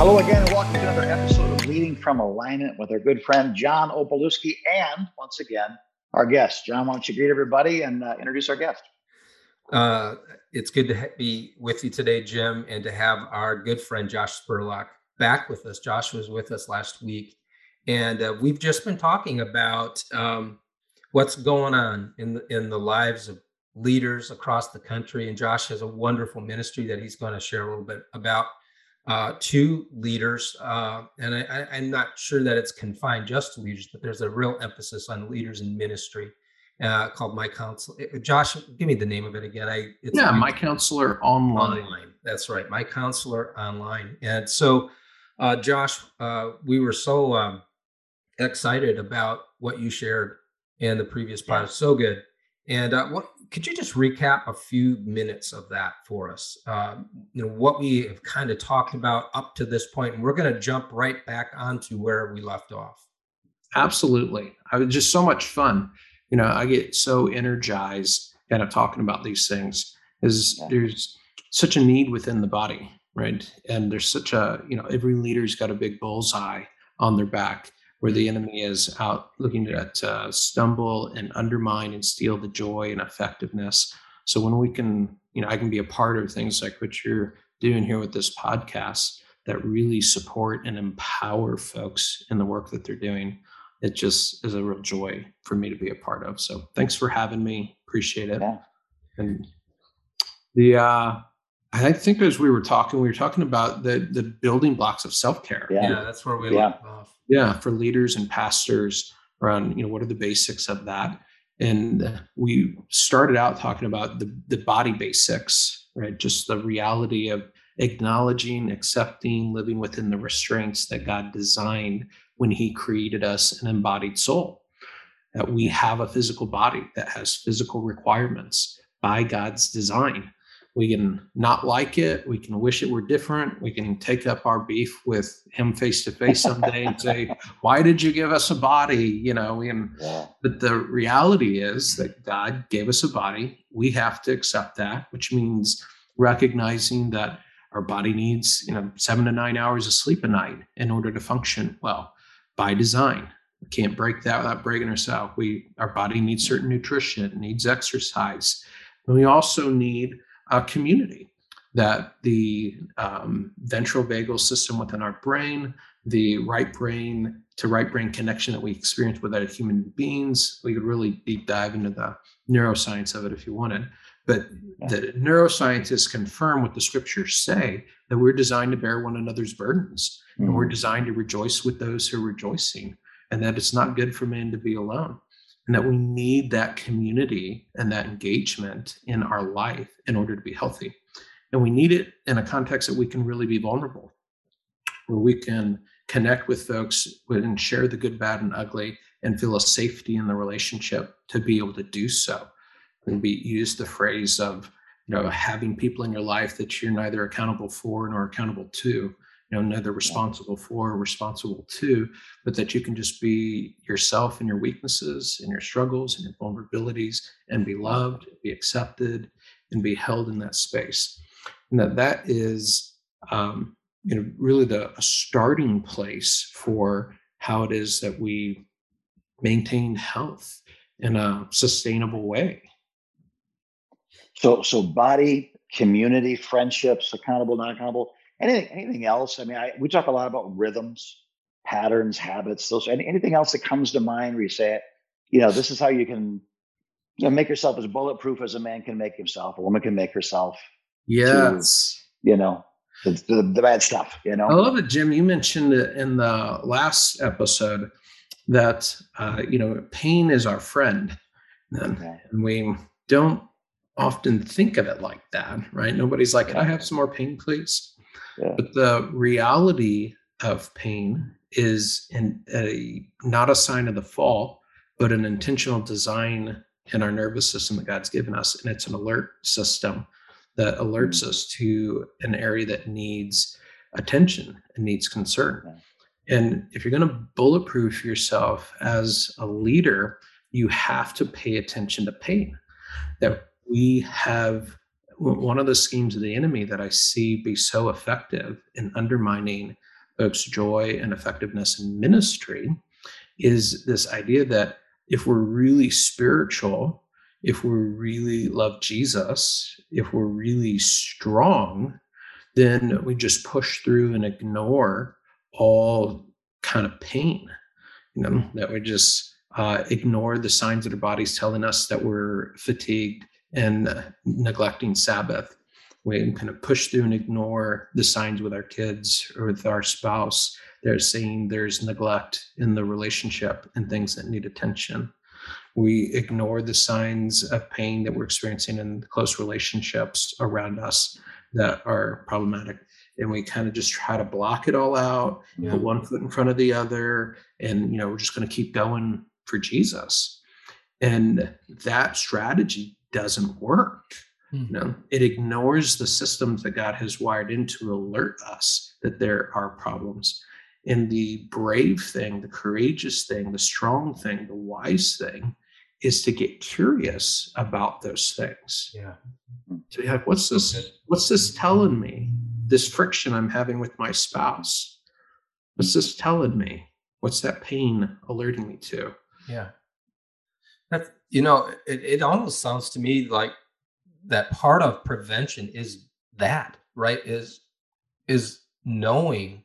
Hello again, and welcome to another episode of Leading from Alignment with our good friend John Opalewski, and once again, our guest. John, why don't you greet everybody and uh, introduce our guest? Uh, it's good to be with you today, Jim, and to have our good friend Josh Spurlock back with us. Josh was with us last week, and uh, we've just been talking about um, what's going on in the, in the lives of leaders across the country. And Josh has a wonderful ministry that he's going to share a little bit about uh, to leaders. Uh, and I, am not sure that it's confined just to leaders, but there's a real emphasis on leaders in ministry uh, called My Counselor. Eh, Josh, give me the name of it again. I it's yeah, My Counselor Online. Online. That's right, My Counselor Online. And so, uh, Josh, uh, we were so um, excited about what you shared in the previous part. Yeah. So good. And uh, what could you just recap a few minutes of that for us? Um, you know what we have kind of talked about up to this point, and we're going to jump right back onto where we left off. Absolutely, I was just so much fun. You know, I get so energized kind of talking about these things. Is there's such a need within the body, right? And there's such a you know every leader's got a big bullseye on their back where the enemy is out looking to uh, stumble and undermine and steal the joy and effectiveness. So when we can, you know, I can be a part of things like what you're doing here with this podcast that really support and empower folks in the work that they're doing. It just is a real joy for me to be a part of. So thanks for having me. Appreciate it. Yeah. And the uh I think as we were talking, we were talking about the the building blocks of self care. Yeah. yeah. that's where we yeah. left off yeah. for leaders and pastors around you know what are the basics of that? And we started out talking about the, the body basics right? Just the reality of acknowledging accepting living within the restraints that god designed when he created us an embodied soul. That we have a physical body that has physical requirements by god's design we can not like it. We can wish it were different. We can take up our beef with him face to face someday and say why did you give us a body? You know and yeah. but the reality is that god gave us a body. We have to accept that which means recognizing that our body needs you know seven to nine hours of sleep a night in order to function well by design. We can't break that without breaking ourselves. We our body needs certain nutrition. Needs exercise. And we also need a community that the um, ventral vagal system within our brain, the right brain to right brain connection that we experience with other human beings. We could really deep dive into the neuroscience of it if you wanted. But the neuroscientists confirm what the scriptures say that we're designed to bear one another's burdens mm-hmm. and we're mm. designed to rejoice with those who are rejoicing, and that it's not good for man to be alone and that we need that community and that engagement in our life in order to be healthy. And we need it in a context that we can really be vulnerable, where we can connect with folks and share the good, bad, and ugly and feel a safety in the relationship to be able to do so. And we use the phrase of, you know, having people in your life that you're neither accountable for nor accountable to you know neither responsible for or responsible to but that you can just be yourself and your weaknesses and your struggles and your vulnerabilities and be loved be accepted and be held in that space. And that that is um, you know really the starting place for how it is that we maintain health in a sustainable way. So so body community friendships accountable not accountable anything anything else? I mean I, we talk a lot about rhythms patterns habits those anything else that comes to mind where you say it you know this is how you can you know make yourself as bulletproof as a man can make himself a woman can make herself yes. to, you know the, the, the, bad stuff you know? I love it jim. You mentioned it in the last episode that uh, you know pain is our friend and, okay. and we don't often think of it like that right? Nobody's like can i have some more pain please but the reality of pain is in a, not a sign of the fall, but an intentional design in our nervous system that God's given us. And it's an alert system that alerts mm-hmm. us to an area that needs attention and needs concern. And if you're going to bulletproof yourself as a leader, you have to pay attention to pain. That we have one of the schemes of the enemy that I see be so effective in undermining folks joy and effectiveness in ministry is this idea that if we're really spiritual, if we really love Jesus, if we're really strong, then we just push through and ignore all kind of pain. You know, that we just uh, ignore the signs that our body's telling us that we're fatigued and uh, neglecting Sabbath. We kind of push through and ignore the signs with our kids or with our spouse. They're saying there's neglect in the relationship and things that need attention. We ignore the signs of pain that we're experiencing in close relationships around us that are problematic. And we kind of just try to block it all out, yeah. put one foot in front of the other, and you know, we're just going to keep going for Jesus. And that strategy doesn't work. Mm-hmm. You know, it ignores the systems that God has wired in to alert us that there are problems. And the brave thing, the courageous thing, the strong thing, the wise thing is to get curious about those things. Yeah. To be like, what's this? What's this telling me? This friction I'm having with my spouse. What's this telling me? What's that pain alerting me to? Yeah. That's you know, it, it almost sounds to me like that part of prevention is that, right? Is is knowing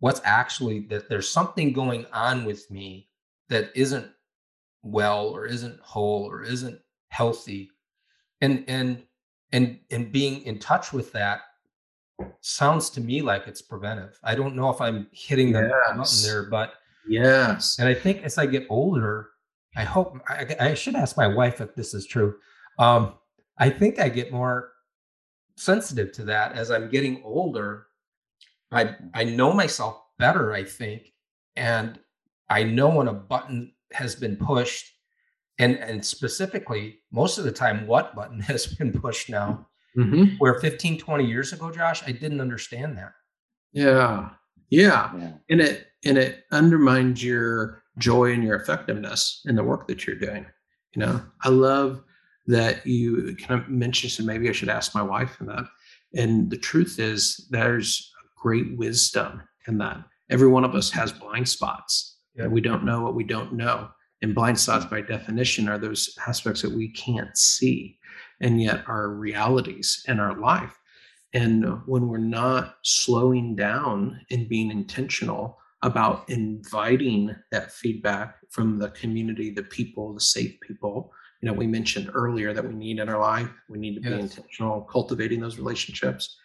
what's actually that there's something going on with me that isn't well or isn't whole or isn't healthy and and and and being in touch with that sounds to me like it's preventive i don't know if i'm hitting the yes. button there but yes and i think as i get older i hope I, I should ask my wife if this is true um i think i get more sensitive to that as i'm getting older I I know myself better, I think, and I know when a button has been pushed, and and specifically most of the time what button has been pushed now. Mm-hmm. Where 15, 20 years ago, Josh, I didn't understand that. Yeah. yeah. Yeah. And it and it undermines your joy in your effectiveness in the work that you're doing. You know, I love that you kind of mentioned, so maybe I should ask my wife in that. And the truth is, there's great wisdom in that. Every one of us has blind spots. Yeah. We don't know what we don't know. And blind spots, by definition, are those aspects that we can't see and yet are realities in our life. And when we're not slowing down and being intentional about inviting that feedback from the community, the people, the safe people, you know, we mentioned earlier that we need in our life, we need to be yes. intentional cultivating those relationships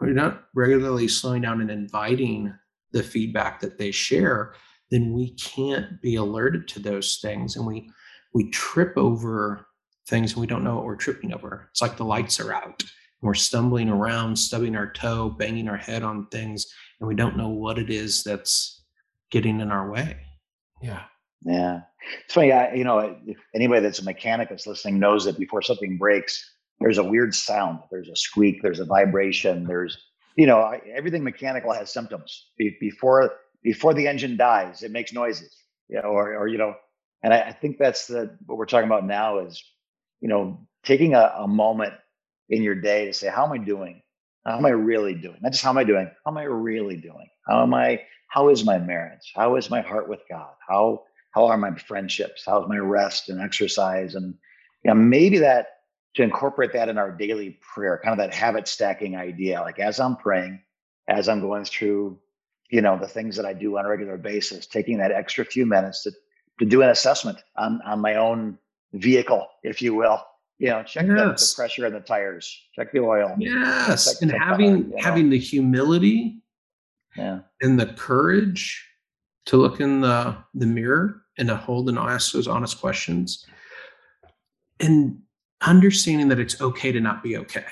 we're not regularly slowing down and inviting the feedback that they share, then we can't be alerted to those things. And we we trip over things and we don't know what we're tripping over. It's like the lights are out. We're stumbling around, stubbing our toe, banging our head on things, and we don't know what it is that's getting in our way. Yeah. Yeah. It's funny. I, you know, if anybody that's a mechanic that's listening knows that before something breaks, there's a weird sound there's a squeak there's a vibration there's you know everything mechanical has symptoms Be- before before the engine dies it makes noises you know or, or you know and I, I, think that's the what we're talking about now is you know taking a, a moment in your day to say how am i doing? How am i really doing? Not just how am i doing? How am i really doing? How am i how is my marriage? How is my heart with god? How how are my friendships? How's my rest and exercise? And you know maybe that to incorporate that in our daily prayer, kind of that habit stacking idea. Like as I'm praying, as I'm going through, you know, the things that I do on a regular basis, taking that extra few minutes to, to do an assessment on, on my own vehicle, if you will. You know, check yes. the, the, pressure in the tires, check the oil. Yes. Check, and check having the, having know. the humility yeah. and the courage to look in the the mirror and to hold and ask those honest questions. And understanding that it's okay to not be okay.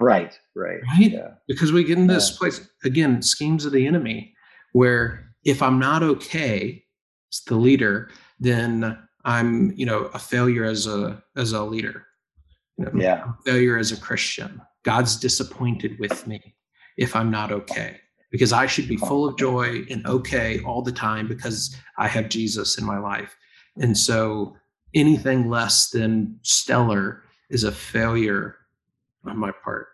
Right, right. Right? Yeah. Because we get in this yeah. place, again, schemes of the enemy, where if I'm not okay as the leader, then I'm, you know, a failure as a as a leader. You know, yeah. failure as a Christian. God's disappointed with me if I'm not okay. Because I should be full of joy and okay all the time because I have Jesus in my life. And so anything less than stellar is a failure on my part.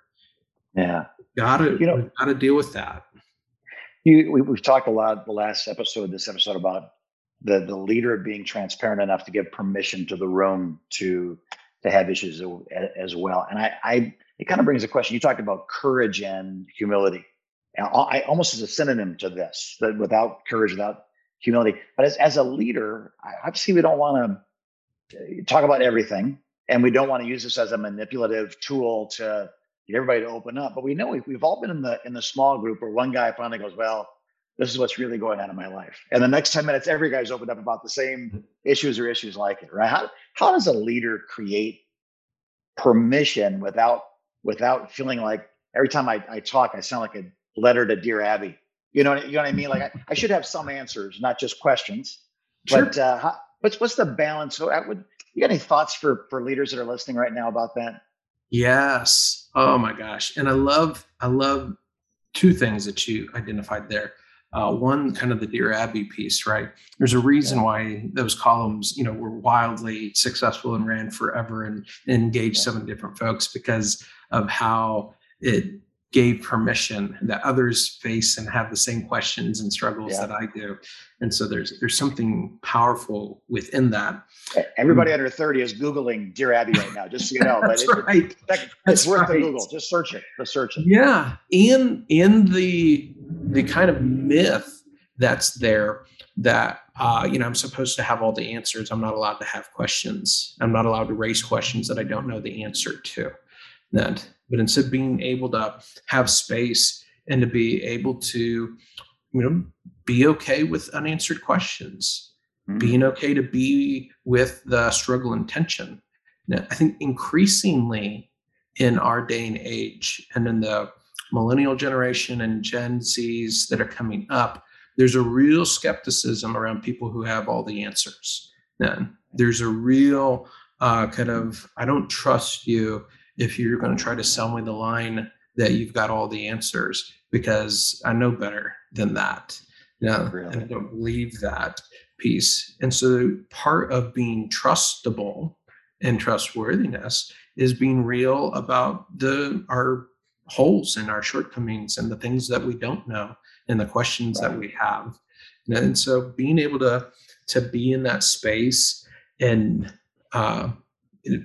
Yeah. Gotta you know gotta deal with that. You, we, we've talked a lot the last episode, this episode about the the leader being transparent enough to give permission to the room to to have issues as well. And I, I it kind of brings a question. You talked about courage and humility. And I almost as a synonym to this, that without courage, without humility. But as, as a leader, obviously we don't want to eh, talk about everything and we don't want to use this as a manipulative tool to get everybody to open up. But we know we've, we've all been in the in the small group where one guy finally goes, well, this is what's really going on in my life. And the next 10 minutes, every guy's opened up about the same issues or issues like it, right? How, how does a leader create permission without without feeling like every time I, I talk, I sound like a letter to Dear Abby? You know, you know what I mean? Like I, I should have some answers, not just questions. Sure. But uh, how, what's what's the balance? So, I would you got any thoughts for for leaders that are listening right now about that? Yes. Oh my gosh. And I love I love two things that you identified there. Uh, one, kind of the Dear Abby piece, right? There's a reason why those columns, you know, were wildly successful and ran forever and, and engaged so many different folks because of how it gave permission that others face and have the same questions and struggles yeah. that I do. And so there's there's something powerful within that. Everybody mm. under 30 is Googling Dear Abby right now, just so you know. That's but right. It, it's That's worth right. the Google. Just search it. Just search it. Yeah. In in the the kind of myth that's there that uh, you know I'm supposed to have all the answers. I'm not allowed to have questions. I'm not allowed to raise questions that I don't know the answer to. That but instead being able to have space and to be able to you know be okay with unanswered questions mm-hmm. being okay to be with the struggle and tension now, i think increasingly in our day and age and in the millennial generation and gen z's that are coming up there's a real skepticism around people who have all the answers then there's a real uh, kind of i don't trust you if you're going to try to sell me the line that you've got all the answers because I know better than that. Yeah, really? and I don't believe that piece. And so part of being trustable and trustworthiness is being real about the our holes and our shortcomings and the things that we don't know and the questions right. that we have. And so being able to to be in that space and uh, it,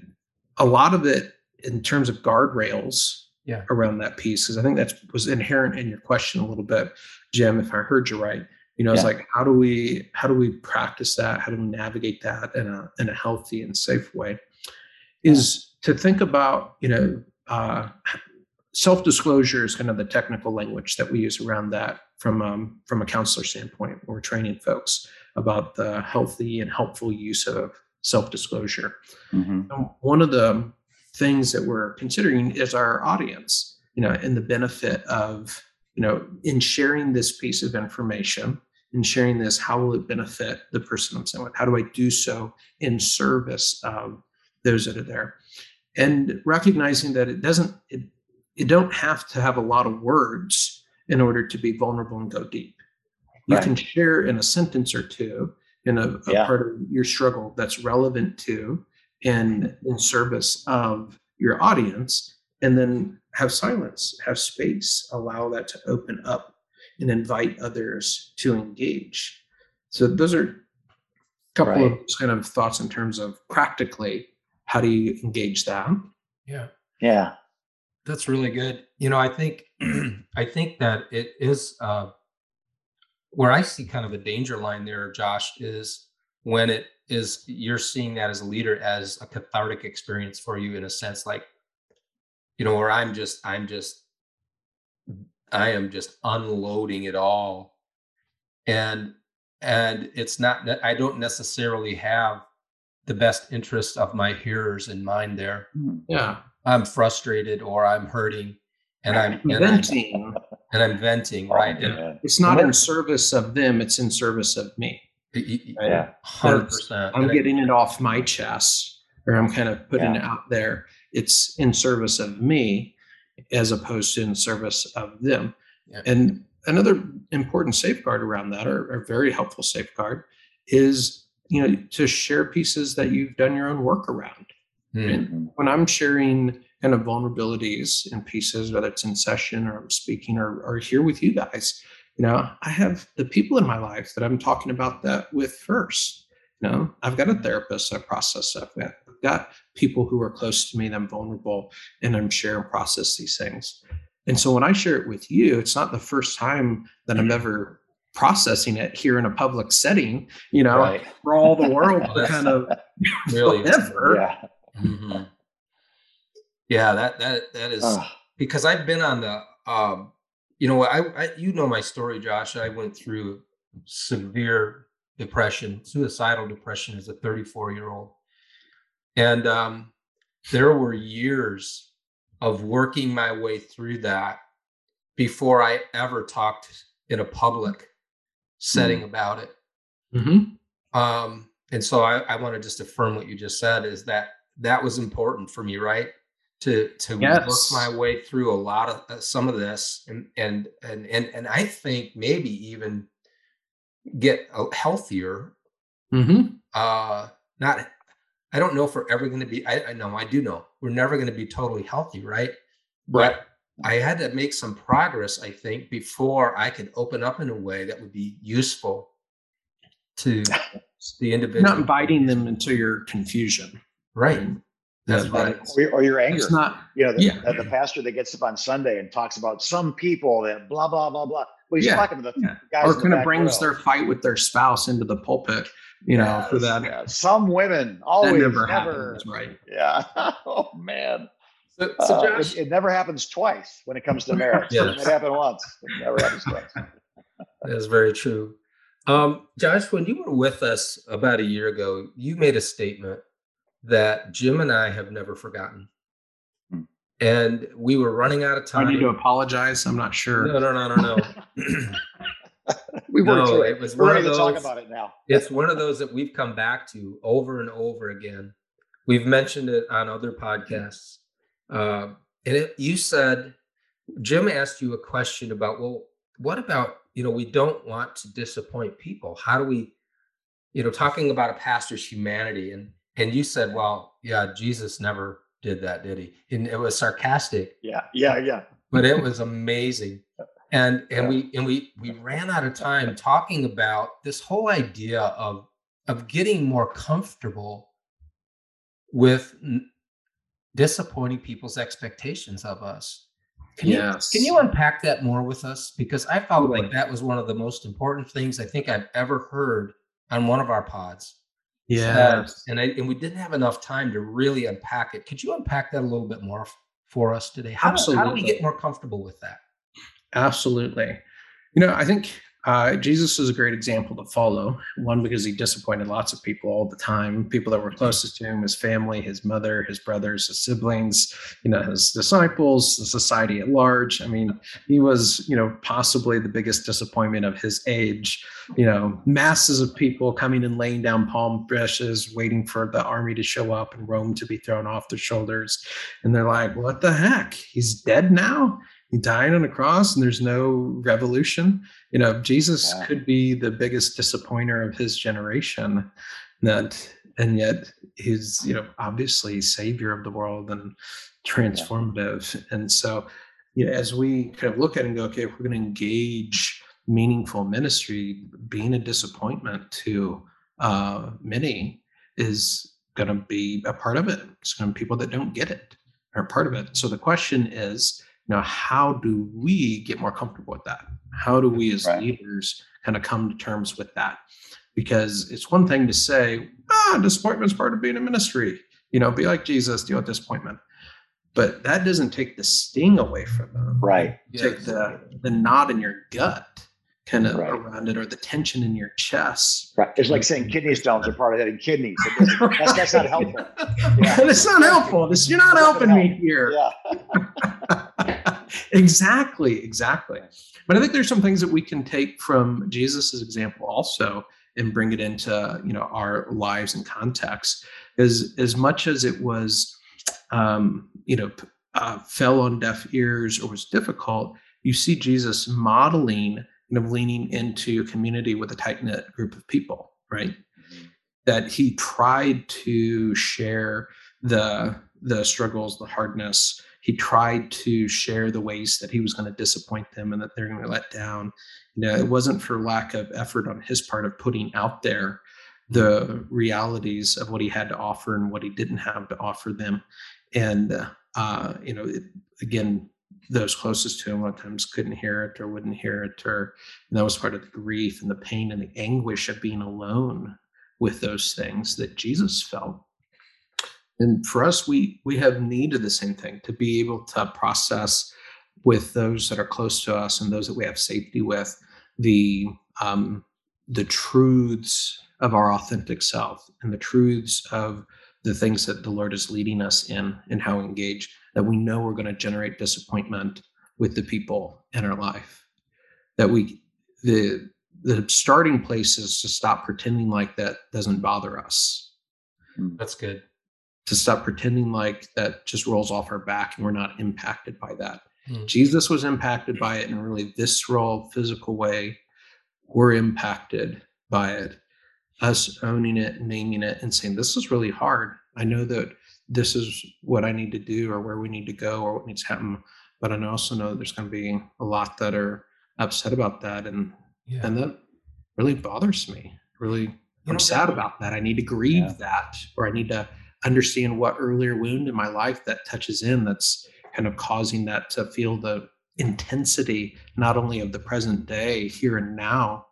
a lot of it in terms of guardrails yeah. around that piece because I think that was inherent in your question a little bit, Jim. If I heard you right, you know, it's like how do we how do we practice that? How do we navigate that in a in a healthy and safe way? Is to think about you know uh, self disclosure is kind of the technical language that we use around that from um, from a counselor standpoint. When we're training folks about the healthy and helpful use of self disclosure. Mm-hmm. One of the things that we're considering is our audience, you know, and the benefit of, you know, in sharing this piece of information, in sharing this, how will it benefit the person I'm saying with? How do I do so in service of those that are there? And recognizing that it doesn't, it, you don't have to have a lot of words in order to be vulnerable and go deep. You right. can share in a sentence or two in a, a yeah. part of your struggle that's relevant to and in service of your audience and then have silence have space allow that to open up and invite others to engage so those are a couple right. of kind of thoughts in terms of practically how do you engage that yeah yeah that's really good. You know i think i think that it is uh where i see kind of a danger line there josh is when it is you're seeing that as a leader as a cathartic experience for you in a sense like you know where i'm just i'm just i am just unloading it all. And and it's not i don't necessarily have the best interest of my hearers in mind there. Hmm. yeah i'm frustrated or i'm hurting and i'm and venting I'm, and i'm venting oh, right and, it's not in service of them it's in service of me yeah, hundred percent. I'm getting it off my chest, or I'm kind of putting yeah. it out there. It's in service of me, as opposed to in service of them. Yeah. And another important safeguard around that, or, or very helpful safeguard, is you know to share pieces that you've done your own work around. Mm-hmm. When I'm sharing kind of vulnerabilities and pieces, whether it's in session or I'm speaking or, or here with you guys, you know, I have the people in my life that I'm talking about that with first. You know, I've got a therapist I process stuff with. I've got people who are close to me that I'm vulnerable and I'm sharing process these things. And so when I share it with you, it's not the first time that I'm ever processing it here in a public setting, you know, right. for all the world to kind of really whatever. Yeah. Mm-hmm. Yeah, that that that is because I've been on the um, you know, I, I you know my story, Josh. I went through severe depression, suicidal depression as a 34 year old. And um, there were years of working my way through that before I ever talked in a public setting mm-hmm. about it. Mm-hmm. Um, and so I, I want to just affirm what you just said is that that was important for me, right? To to yes. work my way through a lot of uh, some of this, and and and and and I think maybe even get healthier. Mm-hmm. Uh, not, I don't know if we're ever going to be. I, I know I do know we're never going to be totally healthy, right? But I had to make some progress, I think, before I could open up in a way that would be useful to the individual. Not inviting them into your confusion. Right. That's right. Or, or, your anger. It's not, you know, the, yeah. the, the, pastor that gets up on Sunday and talks about some people that blah, blah, blah, blah. Well, he's yeah. talking to the yeah. guys. Or kind of brings row. their fight with their spouse into the pulpit, you know, yes, for that. Yeah. Some women always that never, never happens, right? Yeah. oh, man. So, so uh, Josh, uh, it, it, never happens twice when it comes to marriage. yes. It happened once. It never happens twice. that is very true. Um, Josh, when you were with us about a year ago, you made a statement that Jim and I have never forgotten. Hmm. And we were running out of time. I need to apologize. I'm not sure. No, no, no, no, no. we were no, it was we're ready those, to talk about it now. it's one of those that we've come back to over and over again. We've mentioned it on other podcasts. Uh, and it, you said, Jim asked you a question about, well, what about, you know, we don't want to disappoint people. How do we, you know, talking about a pastor's humanity. And, and you said, well, yeah, Jesus never did that, did he? And it was sarcastic. Yeah. Yeah. Yeah. But it was amazing. And, and we, and we, we ran out of time talking about this whole idea of, of getting more comfortable with disappointing people's expectations of us. Can yes. you can you unpack that more with us? Because I felt like that was one of the most important things I think I've ever heard on one of our pods. Yeah, and I, and we didn't have enough time to really unpack it. Could you unpack that a little bit more for us today? How, Absolutely. how do we get more comfortable with that? Absolutely. You know, I think uh, Jesus is a great example to follow. One, because he disappointed lots of people all the time, people that were closest to him, his family, his mother, his brothers, his siblings, you know, his disciples, the society at large. I mean, he was, you know, possibly the biggest disappointment of his age. You know, masses of people coming and laying down palm branches, waiting for the army to show up and Rome to be thrown off their shoulders. And they're like, what the heck? He's dead now? Died on a cross and there's no revolution you know jesus yeah. could be the biggest disappointer of his generation that and yet he's you know obviously savior of the world and transformative yeah. and so you know as we kind of look at it and go okay if we're going to engage meaningful ministry being a disappointment to uh, many is going to be a part of it it's going to be people that don't get it are part of it so the question is now, how do we get more comfortable with that? How do we as right. leaders kind of come to terms with that? Because it's one thing to say, ah, disappointment's part of being a ministry. You know, be like Jesus, deal with disappointment. But that doesn't take the sting away from them. Right. Take the the knot in your gut kind of right. around it or the tension in your chest. Right. It's like saying kidney stones are part of having kidneys. That's, that's, not helpful. Yeah. It's not helpful. This, you're not helping help. me here. Yeah. exactly. Exactly. But I think there's some things that we can take from Jesus's example also and bring it into you know our lives and context. As as much as it was, um, you know, uh, fell on deaf ears or was difficult, you see Jesus modeling kind of leaning into a community with a tight knit group of people, right? Mm-hmm. That he tried to share the the struggles, the hardness. He tried to share the ways that he was going to disappoint them and that they're going to let down. You know, it wasn't for lack of effort on his part of putting out there the realities of what he had to offer and what he didn't have to offer them. And, uh, you know, it, again, those closest to him a lot of times couldn't hear it or wouldn't hear it or that was part of the grief and the pain and the anguish of being alone with those things that jesus felt and for us we we have need of the same thing to be able to process with those that are close to us and those that we have safety with the um the truths of our authentic self and the truths of the things that the lord is leading us in and how engage that we know we're going to generate disappointment with the people in our life. That we the the starting place is to stop pretending like that doesn't bother us. Hmm. that's good to stop pretending like that just rolls off our back and we're not impacted by that mm. jesus was impacted by it in a really visceral physical way we're impacted by it us owning it naming it and saying this is really hard i know that this is what I need to do or where we need to go or what needs to happen. But I also know there's going to be a lot that are upset about that. And, yeah. and that really bothers me. Really, you I'm sad about that. I need to grieve yeah. that, or I need to understand what earlier wound in my life that touches in that's kind of causing that to feel the intensity, not only of the present day, here and now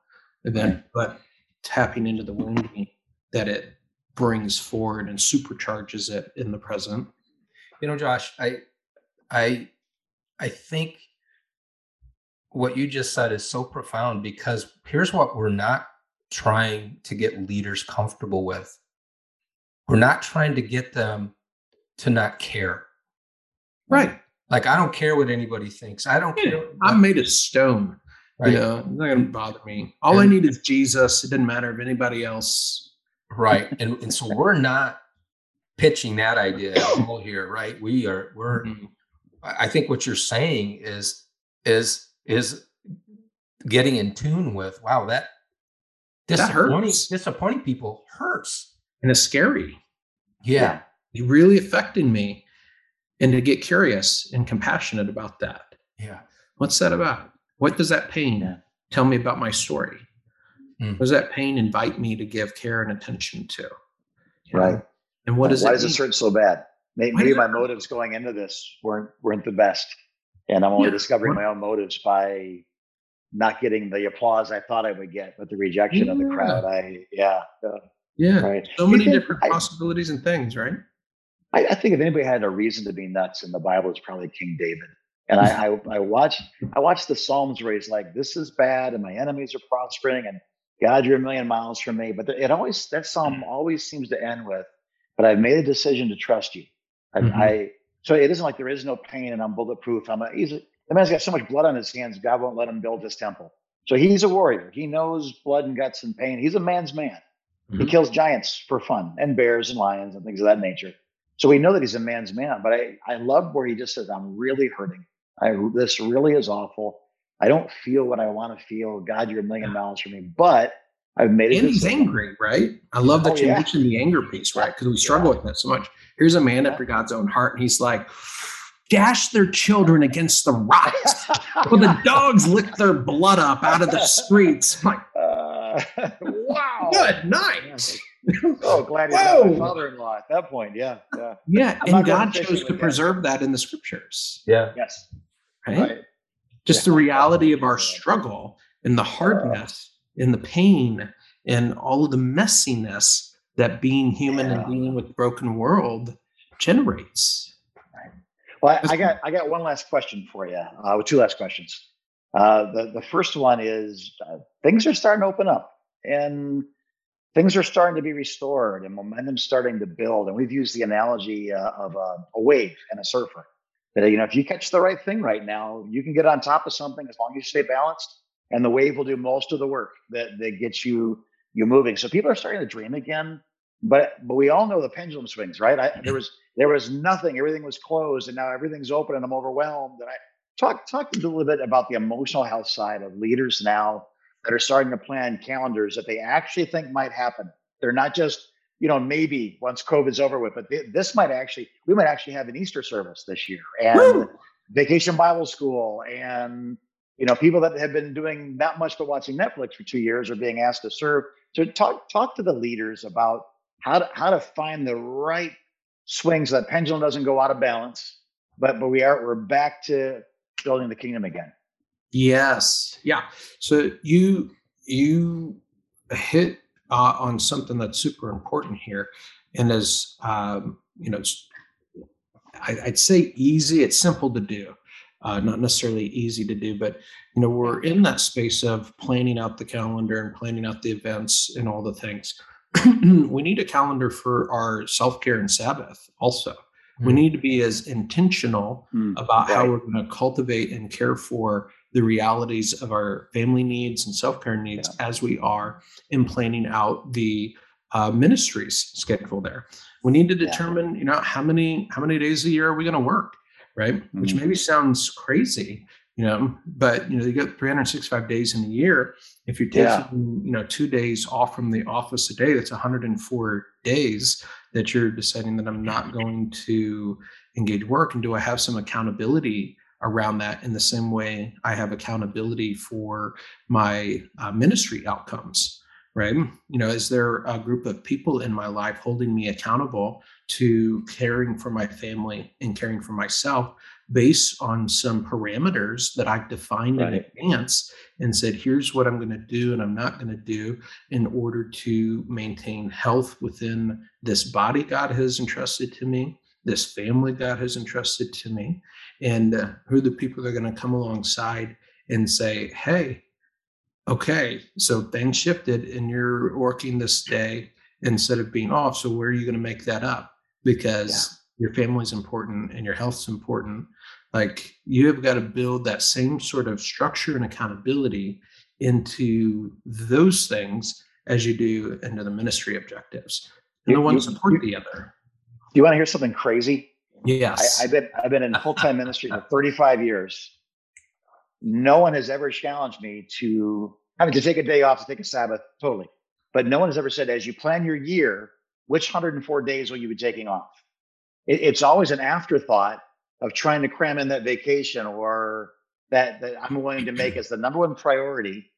event, but tapping into the wounding that it brings forward and supercharges it in the present. You know, Josh, I I I think what you just said is so profound because here's what we're not trying to get leaders comfortable with. We're not trying to get them to not care. Right. Like I don't care what anybody thinks. I don't yeah, care. I'm made of stone. Right. You know, it's not gonna bother me. All and, I need is Jesus. It doesn't matter if anybody else right and and so we're not pitching that idea at all here right we are we're mm-hmm. i think what you're saying is is is getting in tune with wow that disappointing that disappointing people hurts and it's scary yeah you really affected me and to get curious and compassionate about that yeah what's that about what does that pain yeah. tell me about my story Mm. does that pain invite me to give care and attention to? Right. Know? And what does why does this hurt so bad? Maybe, maybe my motives going into this weren't weren't the best, and I'm only yeah. discovering my own motives by not getting the applause I thought I would get, but the rejection yeah. of the crowd. I yeah. Yeah. Right. So many different I, possibilities and things, right? I, I, think if anybody had a reason to be nuts in the Bible, it's probably King David. And I, I, I watch I watch the Psalms where he's like, "This is bad, and my enemies are prospering, and God, you're a million miles from me. But it always, that psalm mm. always seems to end with, but I've made a decision to trust you. I, mm-hmm. I so it isn't like there is no pain and I'm bulletproof. I'm a, he's a, the man's got so much blood on his hands, God won't let him build his temple. So he's a warrior. He knows blood and guts and pain. He's a man's man. Mm-hmm. He kills giants for fun and bears and lions and things of that nature. So we know that he's a man's man. But I, I love where he just says, I'm really hurting. I, this really is awful. I don't feel what I want to feel. God, you're a million miles from me. But I've made it. And he's angry, right? I love that oh, you yeah. mentioned the anger piece, right? Because we struggle yeah. with that so much. Here's a man yeah. after God's own heart, and he's like, dash their children against the rocks. well, the dogs lick their blood up out of the streets. like, uh, wow. Good night. oh, glad he's not my father-in-law at that point. Yeah, yeah. Yeah, I'm and God chose to preserve that in the scriptures. Yeah. Yes. Right. right just the reality of our struggle and the hardness and the pain and all of the messiness that being human yeah. and dealing with broken world generates. Well, I, I, got I got one last question for you. Uh, two last questions. Uh, the the first one is uh, things are starting to open up and things are starting to be restored and momentum starting to build. And we've used the analogy uh, of a, a wave and a surfer. That you know if you catch the right thing right now you can get on top of something as long as you stay balanced and the wave will do most of the work that that gets you you moving. So people are starting to dream again but but we all know the pendulum swings right? I, there was there was nothing. Everything was closed and now everything's open and i'm overwhelmed and i talk talk a little bit about the emotional health side of leaders now that are starting to plan calendars that they actually think might happen they're not just you know, maybe once COVID's over with, but th- this might actually, we might actually have an Easter service this year and Woo! vacation Bible school. And, you know, people that have been doing not much but watching Netflix for two years are being asked to serve. So talk, talk to the leaders about how to, how to find the right swings so that pendulum doesn't go out of balance, but, but we are, we're back to building the kingdom again. Yes. Yeah. So you, you hit uh, on something that's super important here, and as um, you know, I, would say easy. It's simple to do, uh, not necessarily easy to do, but you know, we're in that space of planning out the calendar and planning out the events and all the things. we need a calendar for our self care and Sabbath also. Mm. We hmm. need to be as intentional mm, about right. how we're going to cultivate and care for the realities of our family needs and self-care needs yeah. as we are in planning out the uh, ministries schedule there we need to determine yeah. you know how many how many days a year are we going to work right mm-hmm. which maybe sounds crazy you know but you know you get 365 days in a year if you're taking yeah. you know two days off from the office a day that's 104 days that you're deciding that i'm not going to engage work and do i have some accountability around that in the same way I have accountability for my uh, ministry outcomes, right? You know, is there a group of people in my life holding me accountable to caring for my family and caring for myself based on some parameters that I've defined right. in advance and said, here's what I'm going to do and I'm not going to do in order to maintain health within this body God has entrusted to me, this family God has entrusted to me, and uh, who are the people that are going to come alongside and say hey okay so things shifted and you're working this day instead of being off so where are you going to make that up because yeah. Your family's important and your health's important like you have got to build that same sort of structure and accountability into those things as you do into the ministry objectives and you, the one support you, the other do you want to hear something crazy Yes. I, have been I've been in full time ministry for 35 years. No one has ever challenged me to I mean to take a day off, to take a Sabbath, totally. But no one has ever said, as you plan your year, which 104 days will you be taking off? It, it's always an afterthought of trying to cram in that vacation or that, that I'm willing to make as the number one priority,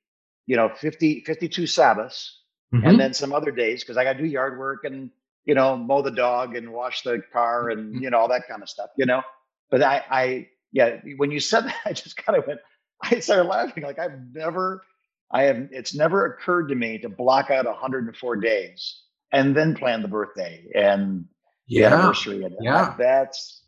you know, 50, 52 Sabbaths mm-hmm. and then some other days because I got to do yard work and you know, mow the dog and wash the car and, mm-hmm. you know, all that kind of stuff, you know? But I, I, yeah, when you said that, I just kind of went, I started laughing. Like I've never, I have, it's never occurred to me to block out 104 days and then plan the birthday and yeah, anniversary. Yeah. that's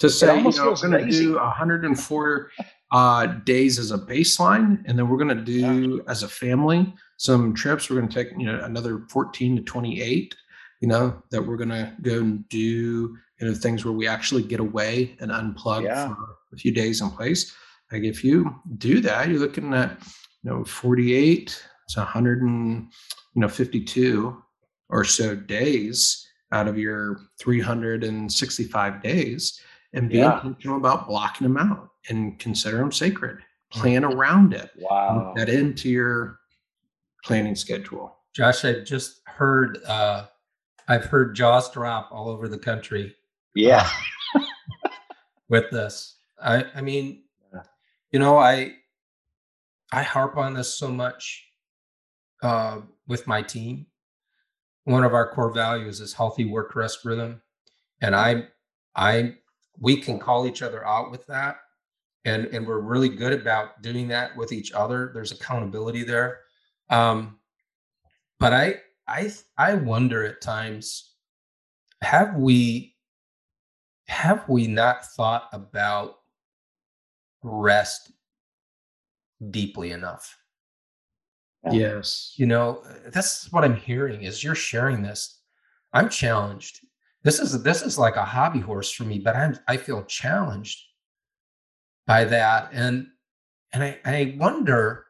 to say, you know, we're going to do 104 uh, days as a baseline. And then we're going to do yeah. as a family some trips. We're going to take, you know, another 14 to 28 you know, that we're going to go and do, you know, things where we actually get away and unplug yeah. for a few days in place. Like if you do that, you're looking at, you know, 48, it's 100 and, you know, 52 or so days out of your 365 days and be yeah. intentional about blocking them out and consider them sacred. Plan around it. Wow. Put that into your planning schedule. Josh, I've just heard uh, I've heard jaws drop all over the country. Yeah. Uh, with this. I I mean, you know, I I harp on this so much uh, with my team. One of our core values is healthy work rest rhythm. And I I we can call each other out with that. And and we're really good about doing that with each other. There's accountability there. Um, but I I I wonder at times have we have we not thought about rest deeply enough? Yes. You know, that's what I'm hearing is you're sharing this. I'm challenged. This is this is like a hobby horse for me, but I'm I feel challenged by that. And and I, I wonder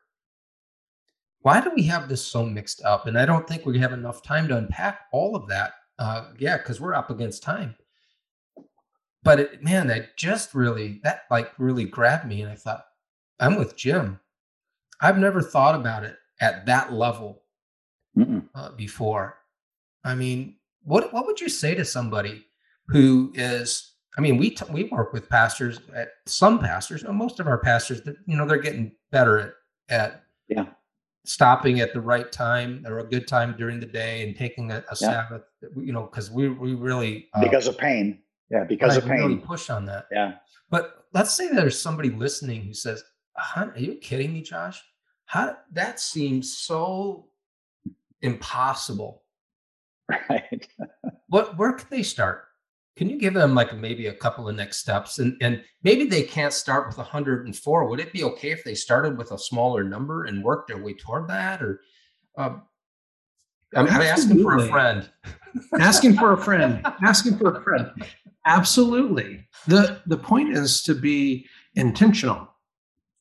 why do we have this so mixed up? And I don't think we have enough time to unpack all of that. Uh, yeah, because we're up against time. But it, man, that just really that like really grabbed me, and I thought, I'm with Jim. I've never thought about it at that level uh, before. I mean, what what would you say to somebody who is I mean, we t- we work with pastors at some pastors, most of our pastors that you know they're getting better at at yeah stopping at the right time or a good time during the day and taking a, a yeah. Sabbath. You know, because we we really uh, because of pain. Yeah, because right, of pain. Really push on that. Yeah. But let's say there's somebody listening who says, "Are you kidding me, Josh? How that seems so impossible." Right. what? Where can they start? Can you give them like maybe a couple of next steps? And and maybe they can't start with 104. Would it be okay if they started with a smaller number and worked their way toward that? Or um, I'm, I'm asking for a friend. asking for a friend. Asking for a friend. Absolutely. The the point is to be intentional.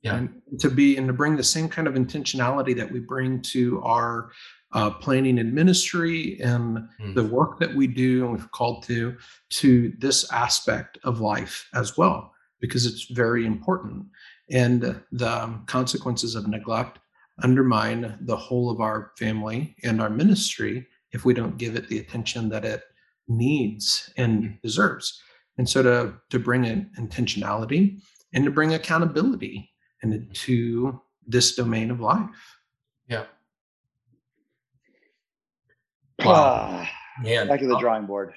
Yeah. And to be and to bring the same kind of intentionality that we bring to our uh, planning and ministry and mm. the work that we do and we've called to to this aspect of life as well because it's very important and the consequences of neglect undermine the whole of our family and our ministry if we don't give it the attention that it needs and hmm. deserves and so to to bring in intentionality and to bring accountability into this domain of life yeah Wow. Man, back to the drawing board.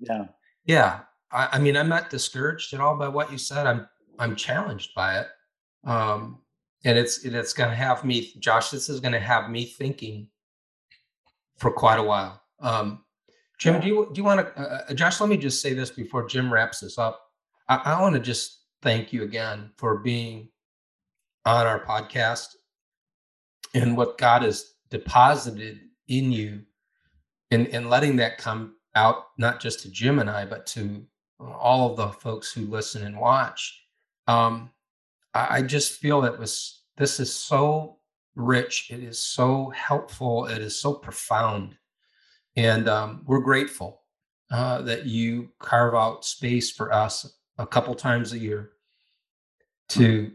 Yeah. Yeah. I, I, mean, I'm not discouraged at all by what you said. I'm I'm challenged by it. Um, and it's it's gonna have me, Josh, this is gonna have me thinking for quite a while. Um, Jim, yeah. do you do you want to uh, uh, Josh, let me just say this before Jim wraps this up. I, I want to just thank you again for being on our podcast and what God has deposited in you and and letting that come out not just to Jim and I, but to all of the folks who listen and watch. Um, I, I just feel that was this is so rich. It is so helpful. It is so profound, and um, we're grateful uh, that you carve out space for us a couple times a year to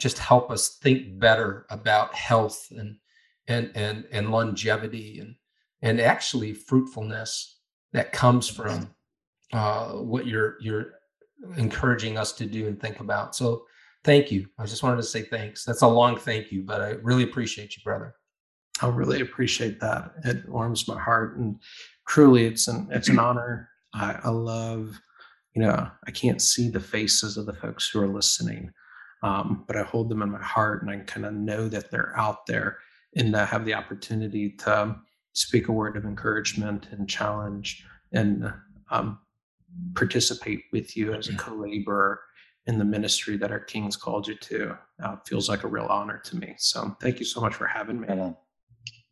just help us think better about health and and and and longevity and and actually fruitfulness that comes from uh, what you're you're encouraging us to do and think about. So thank you. I just wanted to say thanks. That's a long thank you, but I really appreciate you, brother. I really appreciate that. It warms my heart, and truly, it's an it's an honor. I, I love, you know, I can't see the faces of the folks who are listening, um, but I hold them in my heart, and I kind of know that they're out there, and I have the opportunity to speak a word of encouragement and challenge and um, participate with you as a mm-hmm. co-laborer in the ministry that our king's called you to. Uh, feels like a real honor to me. So thank you so much for having me. Right on.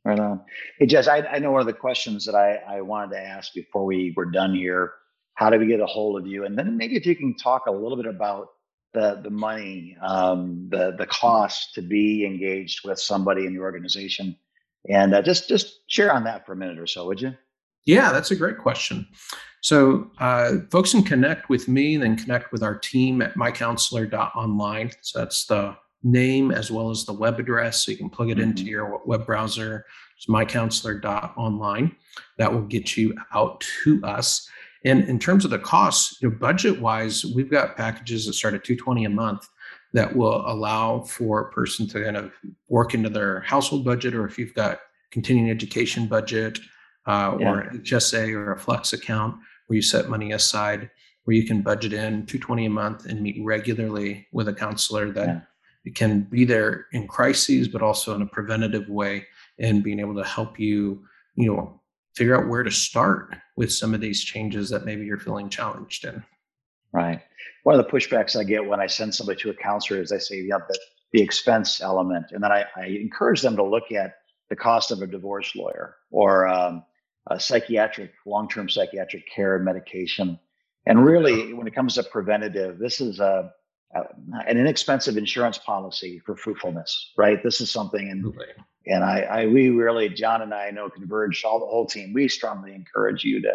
Right on. Hey Josh I, I know one of the questions that I, I wanted to ask before we were done here how do we get a hold of you? And then maybe if you can talk a little bit about the the money um, the the cost to be engaged with somebody in the organization and uh, just just share on that for a minute or so, would you? Yeah, that's a great question. So uh, folks can connect with me, then connect with our team at mycounselor.online. So that's the name as well as the web address. So you can plug it mm-hmm. into your web browser. It's mycounselor.online. That will get you out to us. And in terms of the costs, you know, budget wise, we've got packages that start at 220 a month that will allow for a person to kind of work into their household budget, or if you've got continuing education budget uh, yeah. or HSA or a flex account where you set money aside, where you can budget in 220 a month and meet regularly with a counselor that yeah. can be there in crises, but also in a preventative way and being able to help you, you know, figure out where to start with some of these changes that maybe you're feeling challenged in. Right. One of the pushbacks I get when I send somebody to a counselor is I say, you have the, the expense element. And then I, I encourage them to look at the cost of a divorce lawyer or um, a psychiatric, long term psychiatric care and medication. And really, when it comes to preventative, this is a, a, an inexpensive insurance policy for fruitfulness, right? This is something, and and I, I, we really, John and I know Converge, all the whole team, we strongly encourage you to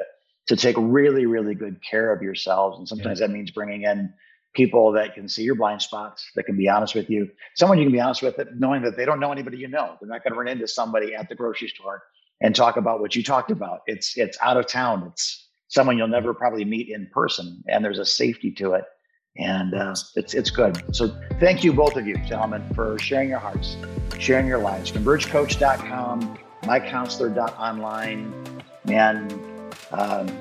to take really, really good care of yourselves. And sometimes yeah. that means bringing in people that can see your blind spots, that can be honest with you. Someone you can be honest with, knowing that they don't know anybody you know. They're not going to run into somebody at the grocery store and talk about what you talked about. It's it's out of town. It's someone you'll never probably meet in person, and there's a safety to it, and uh, it's it's good. So thank you both of you, gentlemen, for sharing your hearts, sharing your lives. ConvergeCoach.com, mycounselor.online, and um,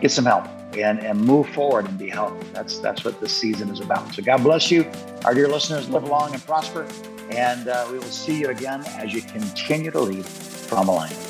get some help and, and move forward and be healthy. That's that's what this season is about. So God bless you. Our dear listeners, live long and prosper. And uh, we will see you again as you continue to lead from alignment.